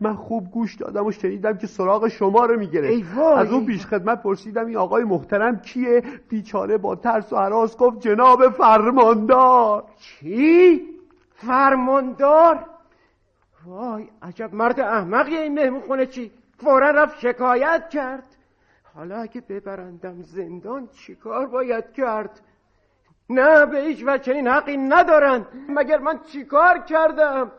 من خوب گوش دادم و شنیدم که سراغ شما رو می‌گرفت از اون پیش خدمت پرسیدم این آقای محترم کیه بیچاره با ترس و حراس گفت جناب فرماندار چی؟ فرماندار؟ وای عجب مرد احمقی این مهمون خونه چی؟ فورا رفت شکایت کرد حالا اگه ببرندم زندان چیکار باید کرد؟ نه به هیچ و چنین حقی ندارن مگر من چیکار کردم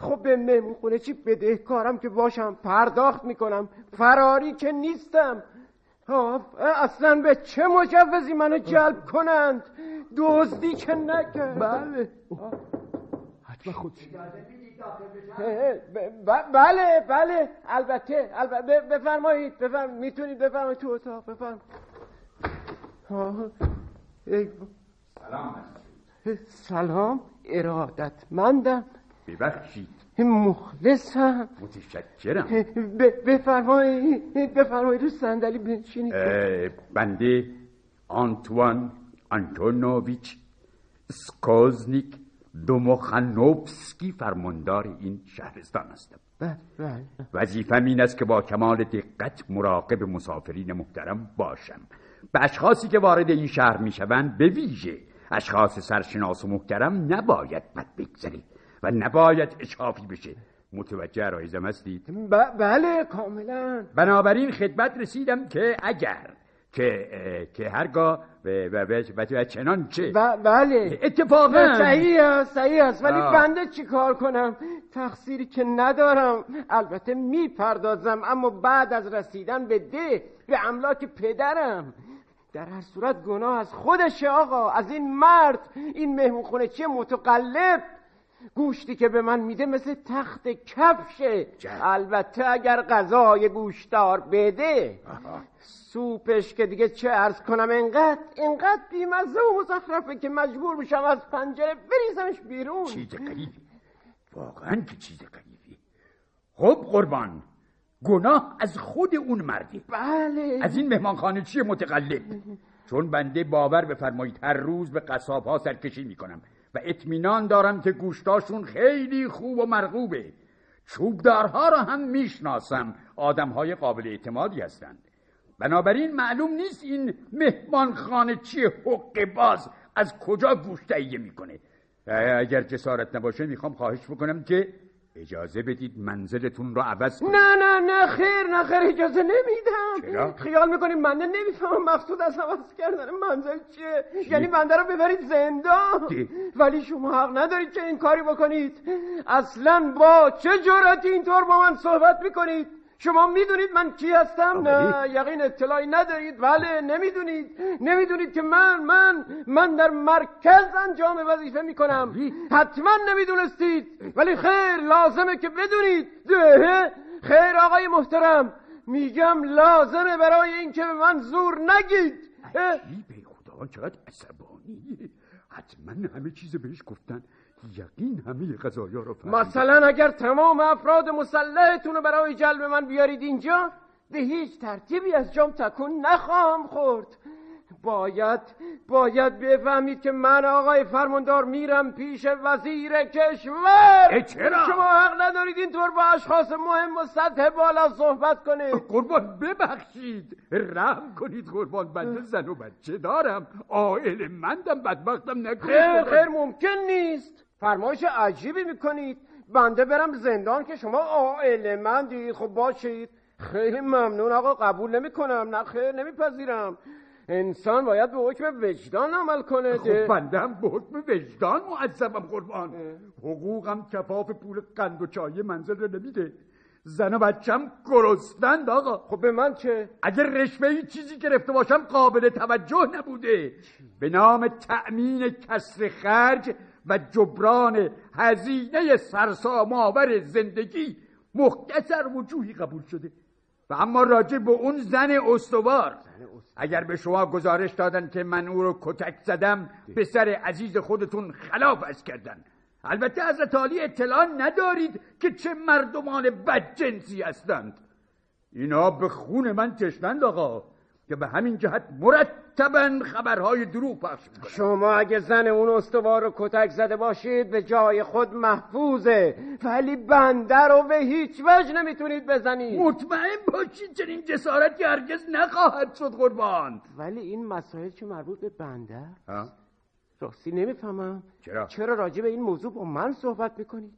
خب به مهمون خونه چی بدهکارم که باشم پرداخت می‌کنم. فراری که نیستم. اصلا به چه مجوزی منو جلب کنند؟ دزدی که نکرد. بله. حتما خود بله بله. البته البته بفرمایید بفرمایید می‌تونید بفرمایید تو اتاق بفرمایید سلام سلام ارادتمندم. ببخشید. مخلصم. متشکرم. بفرمایید بفرمایید رو صندلی بنشینید. بنده آنتوان آنتونوویچ سکوزنیک دوموخانوفسکی فرماندار این شهرستان هستم. بله بله. وظیفم این است که با کمال دقت مراقب مسافرین محترم باشم. به اشخاصی که وارد این شهر می‌شوند به ویژه اشخاص سرشناس و محترم نباید بد بگذرید. و نباید اشافی بشه. متوجه رایزم هستید؟ بله کاملا. بنابراین خدمت رسیدم که اگر که که هرگاه و, و, و, چنان چه. بله. اتفاقا. صحیح است صحیح است. ولی بنده چی کار کنم؟ تقصیری که ندارم. البته می‌پردازم اما بعد از رسیدن به ده به املاک پدرم. در هر صورت گناه از خودشه آقا. از این مرد. این مهمون خونه چیه متقلب. گوشتی که به من میده مثل تخت کفشه. البته اگر غذای گوشتار بده سوپش که دیگه چه ارز کنم انقدر انقدر بیمزه و مزخرفه که مجبور میشم از پنجره بریزمش بیرون. چیز قریبی واقعا که چیز قریبی خب قربان گناه از خود اون مردی. بله. از این مهمانخانه چیه متقلب؟ چون بنده باور بفرمایید هر روز به قصاب ها سرکشی می‌کنم. و اطمینان دارم که گوشتاشون خیلی خوب و مرغوبه. چوبدارها را هم می‌شناسم. آدمهای قابل اعتمادی هستند. بنابراین معلوم نیست این مهمانخانه چیه حق باز از کجا گوشت تهیه می‌کنه. اگر جسارت نباشه می‌خوام خواهش بکنم که اجازه بدید منزلتون رو عوض کنید نه نه نه خیر نه خیر اجازه نمیدم. چرا؟ خیال می‌کنیم من نمی‌فهمم مقصود از عوض کردن منزل چیه؟ یعنی بنده رو ببرید زندان. ولی شما حق ندارید که این کاری بکنید. اصلا با چه جراتی اینطور با من صحبت می‌کنید؟ شما می‌دونید من کی هستم؟ نه یقین اطلاعی ندارید. بله نمی‌دونید. نمی‌دونید که من من من در مرکز انجام وظیفه می‌کنم. حتما نمی‌دونستید. ولی خیر لازمه که بدونید. خیر آقای محترم. میگم لازمه برای اینکه به من زور نگید. به خدا چقدر عصبانی. حتما همه چیز بهش گفتن. یقین همه قضایا رو فهمید مثلا اگر تمام افراد مسلحتون رو برای جلب من بیارید اینجا به هیچ ترتیبی از جام تکون نخواهم خورد. باید باید بفهمید که من آقای فرماندار میرم پیش وزیر کشور. چرا؟ شما حق ندارید اینطور با اشخاص مهم و سطح بالا صحبت کنید. قربان ببخشید. رحم کنید قربان بنده زن و بچه دارم. آئل مندم بدبختم نکنید. خیر ممکن نیست. فرمایش عجیبی می‌کنید. بنده برم زندان که شما آئل مندید خب باشید. خیلی ممنون آقا قبول نمی‌کنم. نه خیر نمیپذیرم. انسان باید به حکم وجدان عمل کنه. خب بنده هم به حکم وجدان معذبم قربان. حقوقم کفاف پول قند و چای منزل رو نمیده. زن و بچم گرستند آقا. خب به من چه؟ اگر رشوه چیزی گرفته باشم قابل توجه نبوده. به نام تأمین کسر خرج و جبران هزینه سرسامآور زندگی محکسر وجوهی قبول شده. و اما راجع به اون زن استوار. اگر به شما گزارش دادن که من او رو کتک زدم به سر عزیز خودتون خلاف از کردن. البته حضرت عالی اطلاع ندارید که چه مردمان بدجنسی هستند. اینا به خون من تشنند آقا. که به همین جهت مرتبا خبرهای دروغ پخش می‌کنه. شما اگه زن اون استوار رو کتک زده باشید به جای خود محفوظه. ولی بنده رو به هیچ وجه نمی‌تونید بزنید. مطمئن باشید چنین جسارتی هرگز نخواهد شد قربان. ولی این مسائل که مربوط به بنده؟ راستی نمی‌فهمم. چرا؟ چرا راجع به این موضوع با من صحبت می‌کنید؟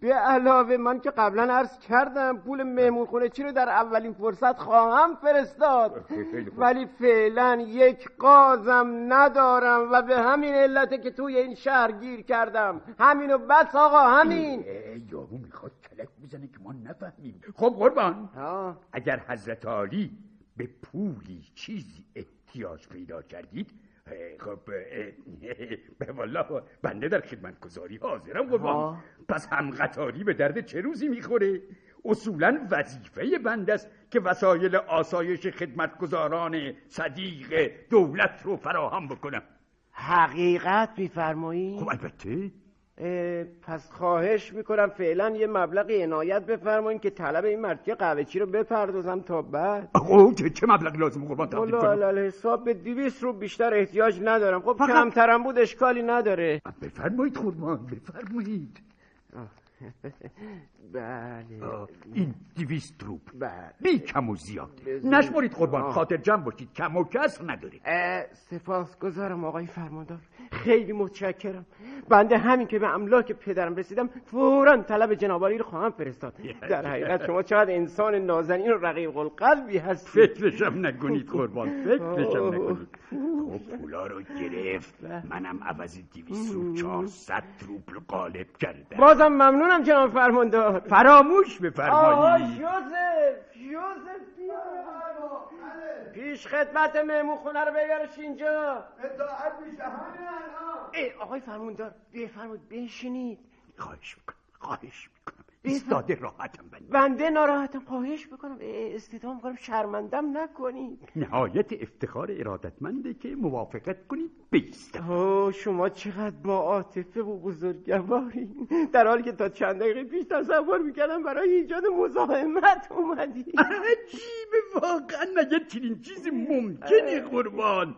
به علاوه من که قبلا عرض کردم پول مهمون خونه چی رو در اولین فرصت خواهم فرستاد؟ ولی فعلا یک قازم ندارم و به همین علته که توی این شهر گیر کردم. همینو بس آقا همین. یارو می‌خواد کلک بزنه که ما نفهمیم. خب قربان. ها. اگر حضرت عالی به پولی چیزی احتیاج پیدا کردید خب به والله بنده در خدمت گذاری حاضرم قربان. پس هم قطاری به درد چه روزی می‌خوره اصولا وظیفه بنده است که وسایل آسایش خدمتگزاران صدیق دولت رو فراهم بکنم حقیقت میفرمایید خب البته پس خواهش می‌کنم فعلا یه مبلغ عنایت بفرمایید که طلب این مرتیه قهوه‌چی رو بپردازم تا بعد. خب چه, چه مبلغ لازم قربان تقدیم کنم. حساب به دیویس رو بیشتر احتیاج ندارم. خب فقط- کمترم بود اشکالی نداره. بفرمایید قربان بفرمایید. بله. آه، این دیویست روب بله. بی کم و زیاد. بزن- نشمرید قربان آه. خاطر جمع باشید. کم و کسر نداره اه، سپاسگزارم آقای فرماندار. خیلی متشکرم. بنده همین که به املاک پدرم رسیدم فورا طلب جنابالی رو خواهم فرستاد. در حقیقت شما چقدر انسان نازنین و رقیق القلبی هستید فکرشم نکنید قربان فکرشم آه. نکنید خب پولا رو گرفت. منم عوض دیویست رو چهارصد روبل قالب کردم. بازم ممنونم جناب فرماندار فراموش آقا بفرمایید یوزف یوزف بیا پیش خدمت مهمون خونه رو بیارش اینجا. اطاعت میشه همین الان. ای آقای فرماندار بفرمایید بشینید خواهش می‌کنم خواهش می‌کنم. ایستاده راحتم بنده بنده ناراحتم. خواهش بکنم استدام می‌کنم. شرمندم نکنید. نهایت افتخار ارادتمنده که موافقت کنید. بیستم. اوه شما چقدر با عاطفه و بزرگوارین در حالی که تا چند دقیقه پیش تصور می‌کردم برای ایجاد مزاحمت اومدی. عجیبه واقعا مگه چنین چیزی ممکنه قربان؟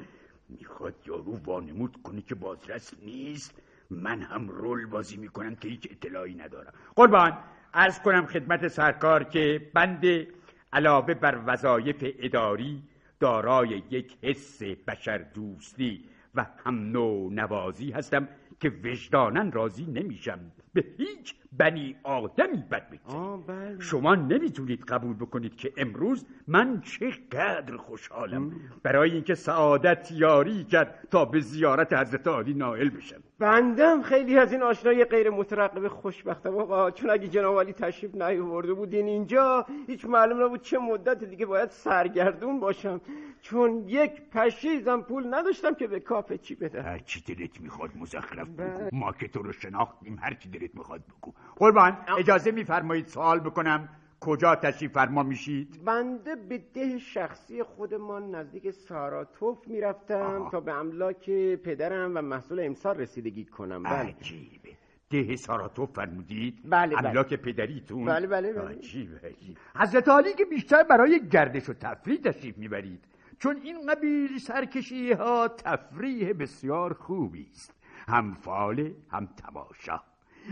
می‌خواد یارو وانمود کنه که بازرس نیست. من هم رول بازی می‌کنم که هیچ اطلاعی ندارم. قربان عرض کنم خدمت سرکار که بنده علاوه بر وظایف اداری دارای یک حس بشر دوستی و هم نوع نوازی هستم که وجدانن راضی نمیشم. به هیچ بنی آدمی بد آه بله. شما نمی‌تونید قبول بکنید که امروز من چقدر خوشحالم برای اینکه سعادت یاری کرد تا به زیارت حضرت عالی نائل بشم. بندم خیلی از این آشنای غیر مترقب خوشبختم. آقا چون اگه جناب علی تشریف نیاورده بودین اینجا هیچ معلوم نبود چه مدت دیگه باید سرگردون باشم. چون یک پشیزم پول نداشتم که به کافه چی بدم. هر چی دلت می‌خواد مزخرف بله. بگو ما که تو رو شناختیم هر چی دلت می‌خواد بگو. قربان اجازه میفرمایید سوال بکنم؟ کجا تشریف فرما میشید؟ بنده به ده شخصی خودمان نزدیک ساراتوف می‌رفتم. تا به املاک پدرم و محصول امسال رسیدگی کنم. بله. عجیبه. ده ساراتوف فرمودید؟ بله، بله. املاک پدریتون؟ بله، بله، بله. عجیبه عجیب حضرت عالی که بیشتر برای گردش و تفریح تشریف می‌برید. چون این قبیل سرکشی ها تفریح بسیار خوبی است. هم فال هم تماشا.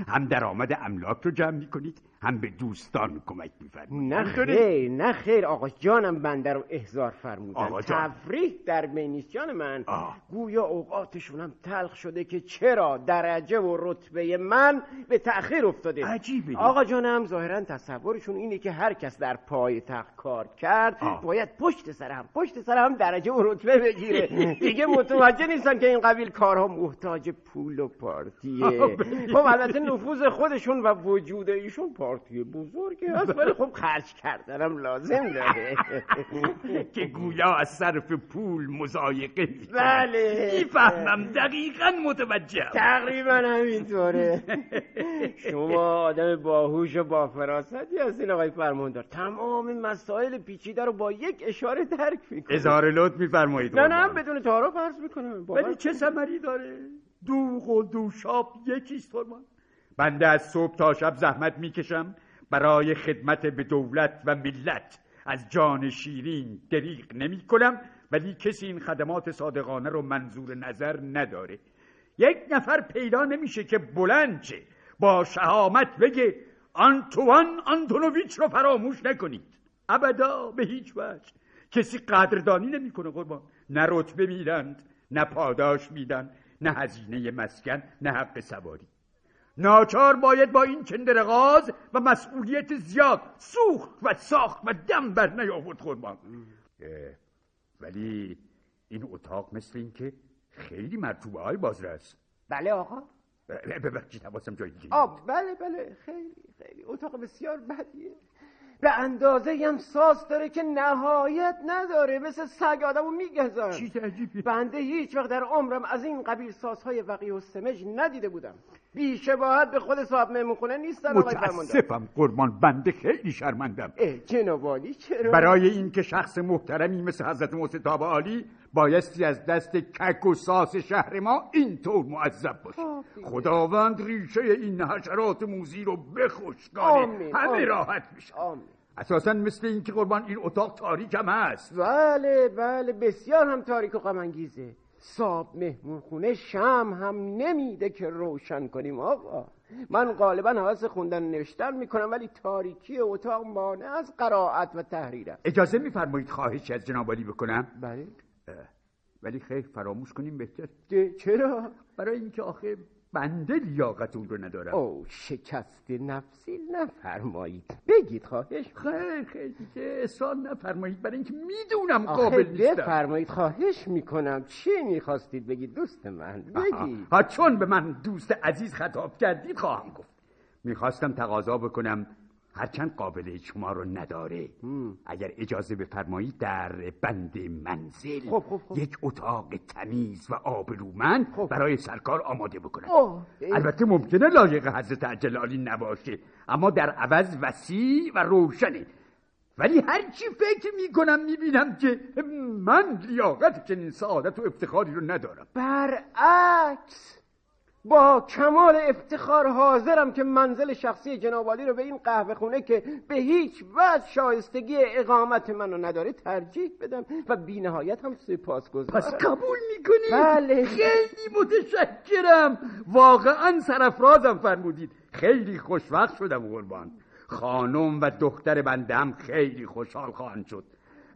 هم درآمد املاک رو جمع می‌کنید. هم به دوستان کمک میفرمایید. نه خیر نه خیر. آقا جانم بنده رو احضار فرمودن. آقا جان. تفریح در بین نیست جان من. آه. گویا اوقاتشونم تلخ شده که چرا درجه و رتبه من به تأخیر افتاده؟ عجیبه. آقا جانم ظاهرا تصورشون اینه که هر کس در پای تخت کار کرد آه. باید پشت سر هم پشت سر هم درجه و رتبه بگیره. دیگه متوجه نیستن که این قبیل کارها محتاج پول و پارتیه. آه، خب البته نفوذ خودشون و وجود ایشون پارتی بزرگی هست ولی خب خرج کردنم لازم داره. که گویا از صرف پول مزایقه می‌کنه بله. می‌فهمم دقیقا متوجهم. تقریبا همینطوره. شما آدم باهوش و با فراستی هستین آقای فرماندار. تمام مسائل پیچیده رو با یک اشاره درک می‌کنید. اظهار لطف میفرمایید نه نه. بدون تعارف عرض می‌کنم. ولی چه ثمری داره؟ دوغ و دوشاب یکیست قربان. بنده از صبح تا شب زحمت می‌کشم برای خدمت به دولت و ملت. از جان شیرین دریغ نمی کنم ولی کسی این خدمات صادقانه رو منظور نظر نداره. یک نفر پیدا نمیشه که بلند چه با شهامت بگه آنتوان آنتونوویچ رو فراموش نکنید. ابدا به هیچ وجه. کسی قدردانی نمی‌کنه قربان. نه رتبه میدند نه پاداش میدن نه هزینه مسکن نه حق سواری. ناچار باید با این چندرغاز و مسئولیت زیاد سوخت و ساخت و دم بر نیاورد قربان ولی این اتاق مثل این که خیلی مرتوبه های بازرس بله آقا. ببخشید حواسم جای دیگه آه بله بله خیلی خیلی. اتاق بسیار بدیه. به اندازه هم ساز داره که نهایت نداره. مثل سگ آدمو میگذن چیز عجیبی بنده هیچ وقت در عمرم از این قبیل سازهای وقی و سمج ندیده بودم. بیشباهت به خود صاحب مهمونخونه نیستن متاسفم قربان بنده خیلی شرمندم. جناب چرا؟ برای اینکه شخص محترمی مثل حضرت مصطفی عالی بایستی از دست کک و ساس شهر ما اینطور معذب باشه. خداوند ریشه این حشرات موزی رو بخشکانه همه راحت میشه. اساسا مثل اینکه قربان این اتاق تاریک هم هست. بله بله بسیار هم تاریک و غم انگیزه صاحب مهمون خونه شم هم نمیده که روشن کنیم آقا. من غالبا حواس خوندن نوشتن می‌کنم ولی تاریکی اتاق مانع از قرائت و تحریرم اجازه میفرمایید خواهشی از جناب بکنم؟ بله. ولی خیر فراموش کنیم بهتر. چرا؟ برای اینکه آخه بنده لیاقت اون رو ندارم. او شکست نفسی نفرمایید. بگید خواهش. خیر خیر که اصرار نفرمایید. برای اینکه می‌دونم قابل نیستم. بفرمایید خواهش می‌کنم. چی می‌خواستید بگید؟ دوست من بگید. ها چون به من دوست عزیز خطاب کردید خواهم گفت. می‌خواستم تقاضا بکنم هرچند قابل شما رو نداره. اگر اجازه بفرمایید در بند منزل خب خب خب. یک اتاق تمیز و آبرومند خب. برای سرکار آماده بکنم. البته ممکنه لایق حضرت عجلالی نباشه اما در عوض وسیع و روشنه. ولی هرچی فکر می‌کنم می‌بینم که من لیاقت چنین سعادت و افتخاری رو ندارم. برعکس. با کمال افتخار حاضرم که منزل شخصی جنابالی رو به این قهوه خونه که به هیچ وجه شایستگی اقامت منو نداره ترجیح بدم و بی نهایت هم سپاس گذارم پس قبول می‌کنید؟ بله. خیلی متشکرم. واقعا سرفرازم فرمودید. خیلی خوشوقت شدم قربان. خانم و دختر بنده هم خیلی خوشحال خواهند شد.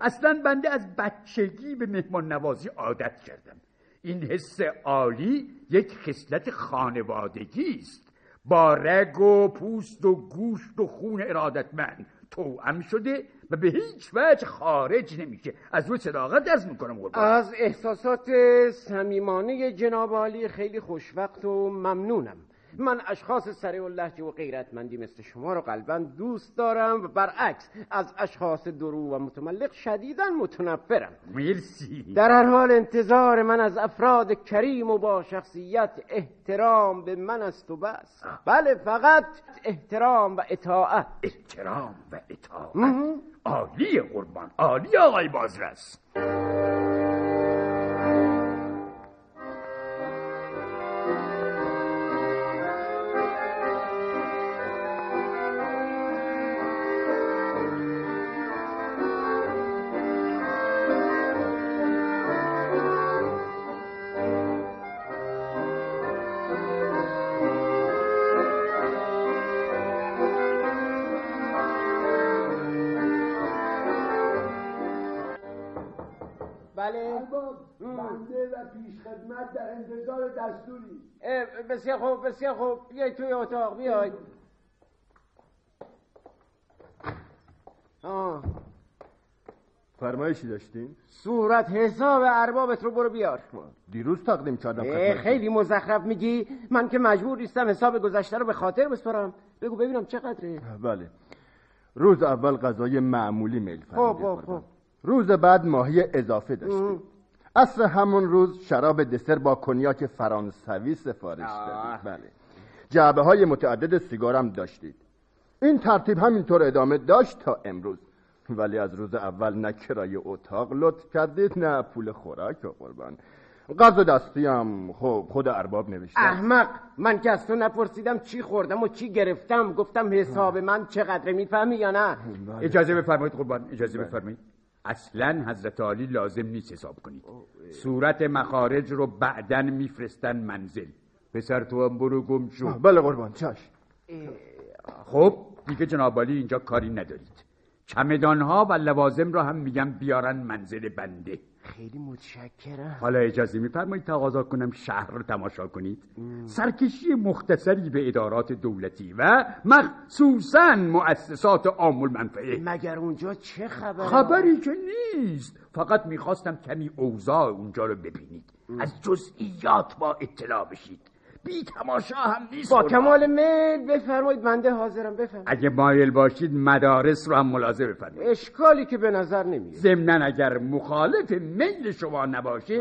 اصلا بنده از بچگی به مهمان نوازی عادت کردم. این حس عالی یک خصلت خانوادگی است. با رگ و پوست و گوشت و خون ارادتمند توأم شده و به هیچ وجه خارج نمیشه. از رو صداقت درز می‌کنم قربان. از احساسات صمیمانه جناب عالی خیلی خوشوقت و ممنونم. من اشخاص سریع و لحجه و غیرتمندی مثل شما رو قلبا دوست دارم و برعکس از اشخاص درو و متملق شدیدا متنفرم. مرسی. در هر حال انتظار من از افراد کریم و با شخصیت احترام به من است و بس. بله فقط احترام و اطاعت. احترام و اطاعت. عالی قربان عالی آقای بازرس. در انتظار دستوری. بسیار خوب بسیار خوب. بیای توی اتاق بیای آه. فرمایشی داشتین؟ صورت حساب اربابت رو برو بیار. دیروز تقدیم کردم خیلی مزخرف میگی. من که مجبور نیستم حساب گذشته رو به خاطر بسپارم. بگو ببینم چقدره. بله. روز اول غذای معمولی میل خب خب خب. روز بعد ماهی اضافه داشتیم. اصر همون روز شراب دسر با کنیاک فرانسوی سفارش دادید. بله. جعبه های متعدد سیگارم داشتید. این ترتیب همینطور ادامه داشت تا امروز. ولی از روز اول نه کرایه اتاق لطف کردید نه پول خوراک و قربان. قضا دستیم خب خود ارباب نوشته احمق من که از تو نپرسیدم چی خوردم و چی گرفتم. گفتم حساب من چقدر می‌فهمی یا نه؟ بله. اجازه بفرمایید قربان اجازه بله. بفرمایید. اصلا حضرت عالی لازم نیست حساب کنید. صورت مخارج رو بعدن میفرستن منزل. پسر تو هم برو گم شو. بله قربان چش خب دیگه جناب اینجا کاری ندارید. چمدان ها و لوازم را هم میگم بیارن منزل بنده. خیلی متشکرم. حالا اجازه میفرمایید تقاضا کنم شهر رو تماشا کنید. سرکشی مختصری به ادارات دولتی و مخصوصا مؤسسات عام المنفعه. مگر اونجا چه خبره؟ خبری که نیست. فقط می‌خواستم کمی اوضاع اونجا رو ببینید. از جزئیات با اطلاع بشید. بی تماشا هم نیست. با کمال میل بفرمایید منده حاضرم بفرمایید. اگه مایل باشید مدارس رو هم ملاحظه بفرمایید. اشکالی که به نظر نمیاد. ضمنا اگر مخالف میل شما نباشه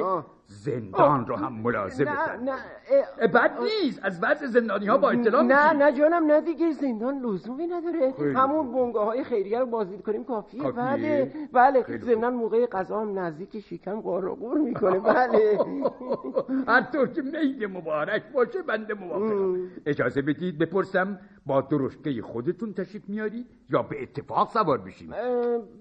زندان رو هم ملاحظه بکنید نه بد نیست. از وضع زندانی ها با اطلاع نه نه جانم نه دیگه زندان لزومی نداره. همون بونگاه های خیریه رو بازدید کنیم کافیه, بله بله. ضمنا موقع غذا هم نزدیک شکم قور می‌کنه. بله. هر طور که میل مبارک باشه بنده موافقم. اجازه بدید بپرسم با درشکه خودتون تشریف میارید یا به اتفاق سوار بشیم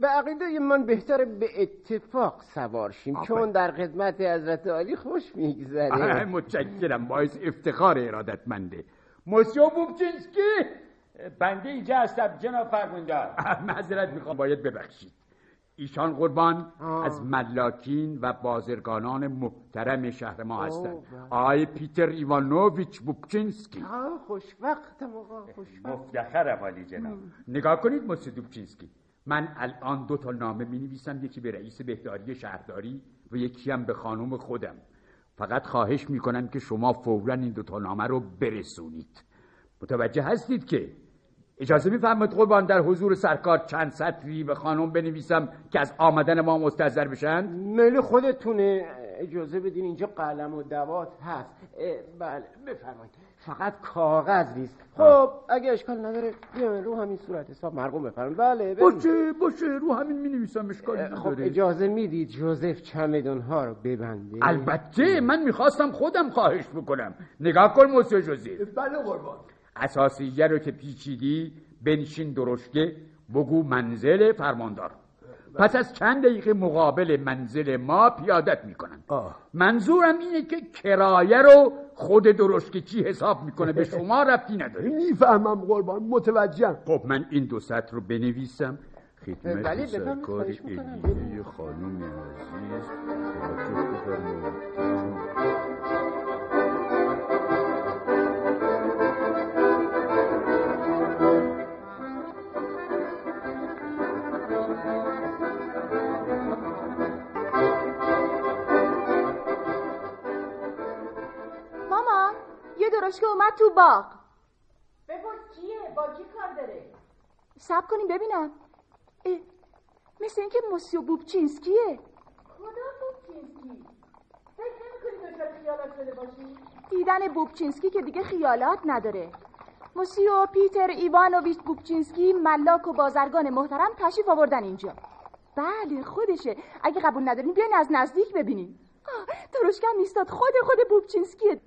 به عقیده من بهتره به اتفاق سوار شیم چون در خدمت حضرت علی خوش میگذره. متشکرم باعث افتخار ارادتمنده. موسیو بوبچینسکی! بنده اینجا هستم جناب فرماندار معذرت می‌خوام باید ببخشید. ایشان قربان از ملاکین و بازرگانان محترم شهر ما هستند. بله. آقای پیتر ایوانوویچ بوبچینسکی. خوشوقتم آقا خوشوقت. مفتخرم علی جناب. نگاه کنید موسی دوبچینسکی. من الان دو تا نامه می نویسم یکی به رئیس بهداری شهرداری و یکی هم به خانم خودم. فقط خواهش می‌کنم که شما فورا این دو تا نامه رو برسونید. متوجه هستید که اجازه میفرمایید قربان در حضور سرکار چند سطری به خانم بنویسم که از آمدن ما مستحضر بشن؟ میل خودتونه. اجازه بدین اینجا قلم و دوات هست. بله بفرمایید. فقط کاغذ نیست. خب اگه اشکال نداره بیا رو همین صورت حساب مرقوم بفرمایید. بله باشه باشه رو همین می نویسم اشکال نداره. خب اجازه می‌دید جوزف چمدون ها رو ببنده؟ البته من می‌خواستم خودم خواهش بکنم. نگاه کن موسی جوزف. بله قربان. اساسیه رو که پیچیدی بنشین درشگه بگو منزل فرماندار. پس از چند دقیقه مقابل منزل ما پیادت می‌کنن. منظورم اینه که کرایه رو خود درشگه چی حساب می‌کنه؟ به شما رفتی نداره. می‌فهمم قربان متوجهم. خب من این دو سطر رو بنویسم. خدمت سرکار الیه خانم عزیز. که اومد تو باغ. بپرس کیه؟ با کی کار داره؟ صبر کنیم ببینم. اه. مثل اینکه موسیو بوبچینسکیه. کدام بوبچینسکی؟ فکر نمی‌کنی دچار خیالات شده باشی؟ دیدن بوبچینسکی که دیگه خیالات نداره. موسیو پیتر ایوانوویچ بوبچینسکی ملاک و بازرگان محترم تشریف آوردن اینجا. بله خودشه. اگه قبول ندارین بیاین از نزدیک ببینین درشکم نیستاد خود خود بوبچینسکیه.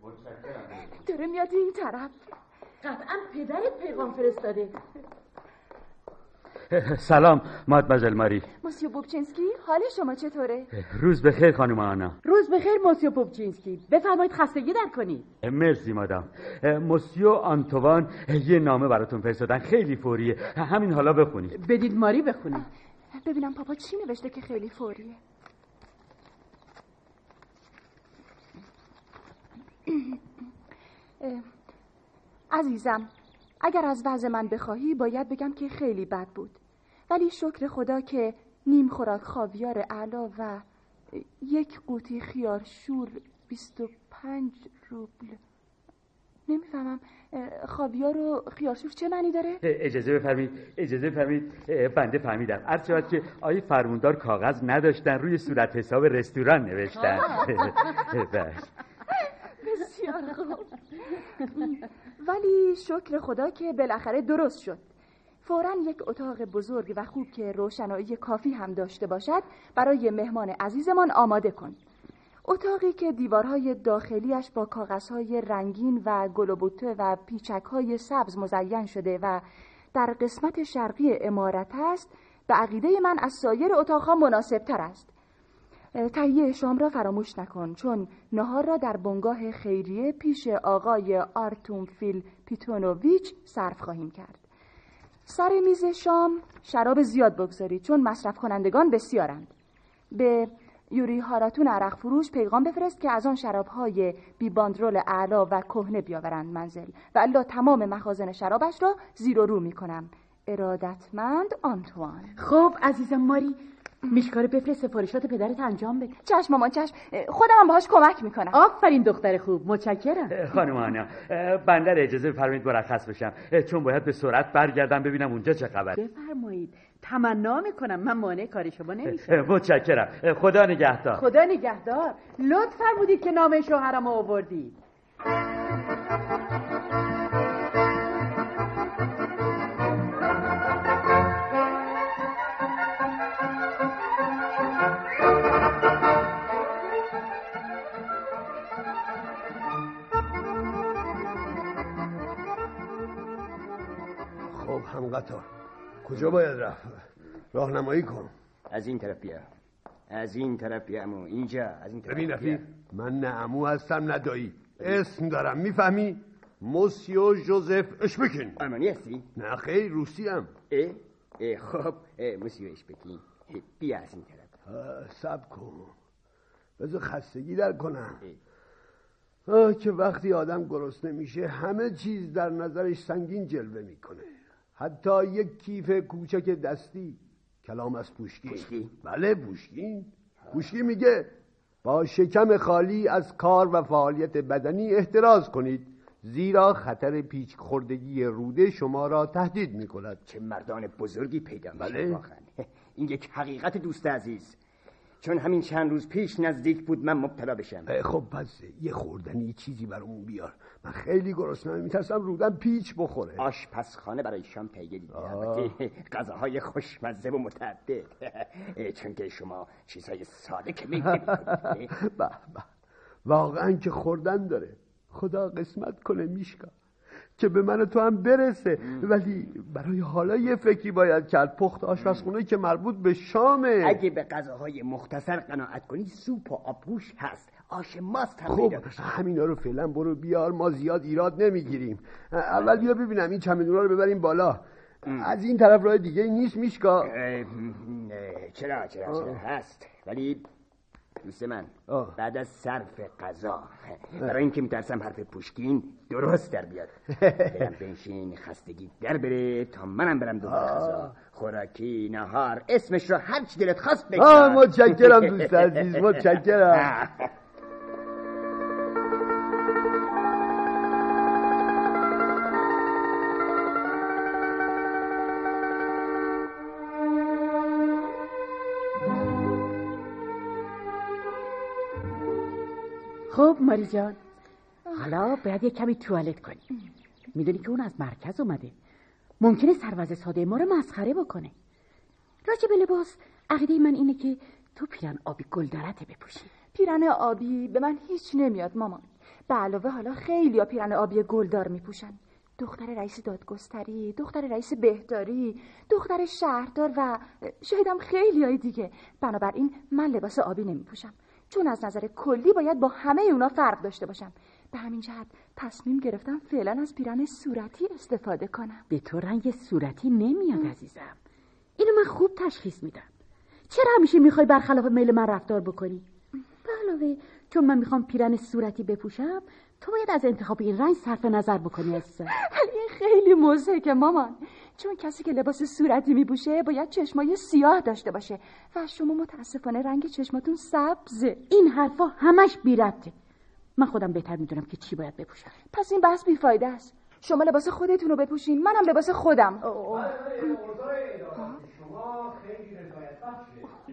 داره میاد این طرف. قطعا پدرت پیغام فرستاده. سلام مادمزل ماری. موسیو بوبچینسکی حال شما چطوره؟ روز بخیر خانم آنا. روز بخیر موسیو بوبچینسکی. بفرمایید خستگی در کنید. مرسی مادام موسیو آنتوان یه نامه براتون فرستادن. خیلی فوریه. همین حالا بخونید. بدید ماری بخونید ببینم پاپا چی نوشته که خیلی فوریه. عزیزم اگر از وضع من بخواهی باید بگم که خیلی بد بود ولی شکر خدا که نیم خوراک خاویار علا و یک قوطی خیار شور بیست و پنج روبل نمی‌فهمم خاویار و خیارشور چه معنی داره؟ اجازه بفرمید اجازه بفرمید بنده فهمیدم عرض شود که آیه فرموندار کاغذ نداشتن روی صورت حساب رستوران نوشتن بله. بسیار خوب. ولی شکر خدا که بالاخره درست شد. فورا یک اتاق بزرگ و خوب که روشنایی کافی هم داشته باشد برای مهمان عزیزمان آماده کن. اتاقی که دیوارهای داخلیش با کاغذهای رنگین و گلوبوته و پیچکهای سبز مزین شده و در قسمت شرقی امارت است به عقیده من از سایر اتاقها مناسب تر است. تهیه شام را فراموش نکن چون نهار را در بنگاه خیریه پیش آقای آرتون فیل پیتونوویچ صرف خواهیم کرد. سر میز شام شراب زیاد بگذارید چون مصرف کنندگان بسیارند. به یوری هاراتون عرق فروش پیغام بفرست که از آن شرابهای بی باندرول اعلا و کهنه بیاورند منزل. و الا تمام مخازن شرابش را زیر و رو می کنم ارادتمند آنتوان. خب عزیزم ماری میشکاره بفرست سفارشات پدرت انجام بده. چشم مامان چشم. خودم هم باهاش کمک می‌کنم. آفرین دختر خوب متشکرم. خانم آنا بنده اجازه بفرمایید مرخص بشم. چون باید به سرعت برگردم ببینم اونجا چه خبر. بفرمایید. تمنا می‌کنم من مانع کار شما نمیشم. متشکرم. خدا نگهدار. خدا نگهدار. لطف فرمودید که نامه شوهرم آوردید. قطار کجا باید رفت؟ راهنمایی کن. از این طرف بیا. از این طرف بیا امو اینجا از این طرف ببین رفیق من نه امو هستم نه دایی. اسم دارم می‌فهمی؟ موسیو جوزف اشبکین. آلمانی هستی؟ نه خیلی روسی هم اه؟ اه خب اه موسیو اشبکین. بیا از این طرف. سب کن. بذار خستگی در کنم. آه که وقتی آدم گرسنه میشه همه چیز در نظرش سنگین جلوه می‌کنه. حتی یک کیف کوچک دستی. کلام از پوشکین. پوشکین؟ بله پوشکین. پوشکین میگه با شکم خالی از کار و فعالیت بدنی احتراز کنید زیرا خطر پیچ خوردگی روده شما را تهدید می کند چه مردان بزرگی پیدا بله. این یک حقیقت دوست عزیز. چون همین چند روز پیش نزدیک بود من مبتلا بشم. خب پس یه خوردنی چیزی برامون بیار. من خیلی گرسنم میترسم رودم پیچ بخوره. آشپزخانه برای شام دیده البته غذاهای خوشمزه و متعدد. چون که شما چیزهای ساده که میگید واقعا که خوردن داره. خدا قسمت کنه میشکا. که به من تو هم برسه. ولی برای حالا یه فکری باید کرد. پخت آشپزخونه که مربوط به شامه. اگه به غذاهای مختصر قناعت کنی سوپ و آبگوش هست. آش ماست هم خب همینا رو فعلا برو بیار. ما زیاد ایراد نمی‌گیریم. اول بیا ببینم این چمدونا رو ببریم بالا. از این طرف راه دیگه نیست میشکا. چرا چرا چرا؟ هست. ولی دوست من بعد از صرف قضا برای اینکه میترسم حرف پوشکین درست در بیاد. برم بنشین خستگی در بره تا منم برم دوباره قضا خوراکی نهار اسمش رو هر چی دلت خواست بگذار. متشکرم دوست عزیز متشکرم. خب ماری جان. حالا باید یه کمی توالت کنیم. می‌دونی که اون از مرکز اومده. ممکنه سروز ساده ما رو مسخره بکنه. راجع به لباس عقیده من اینه که تو پیرن آبی گلدرته بپوشی. پیرن آبی به من هیچ نمیاد مامان. به علاوه حالا خیلی ها پیرن آبی گلدار میپوشن. دختر رئیس دادگستری دختر رئیس بهداری دختر شهردار و شایدم خیلی های دیگه. بنابراین من لباس آبی نمیپوشم. چون از نظر کلی باید با همه اونا فرق داشته باشم. به همین جهت تصمیم گرفتم فعلا از پیرن صورتی استفاده کنم. به تو رنگ صورتی نمیاد عزیزم. اینو من خوب تشخیص میدم. چرا همیشه می‌خوای برخلاف میل من رفتار بکنی؟ علاوه چون من می‌خوام پیرن صورتی بپوشم تو باید از انتخاب این رنگ صرف نظر بکنی عزیزم. این خیلی مزهکه مامان. چون کسی که لباس صورتی میپوشه باید چشمای سیاه داشته باشه. و شما متاسفانه رنگ چشماتون سبزه. این حرفا همش بی من خودم بهتر می‌دونم که چی باید بپوشم. پس این بحث بیفایده است. شما لباس خودتون رو بپوشین منم لباس خودم.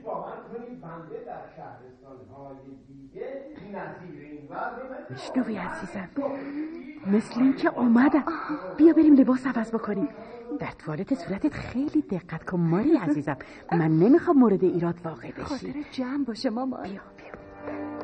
کنید بنده در شهرستانهای دیگه نظیر این میشنوی عزیزم. مثل این که اومدم. بیا بریم لباس عوض بکنیم. در توالت صورتت خیلی دقت کن ماری عزیزم. من نمی‌خوام مورد ایراد واقع بشی. خاطر جمع باشه ماما بیا بیا.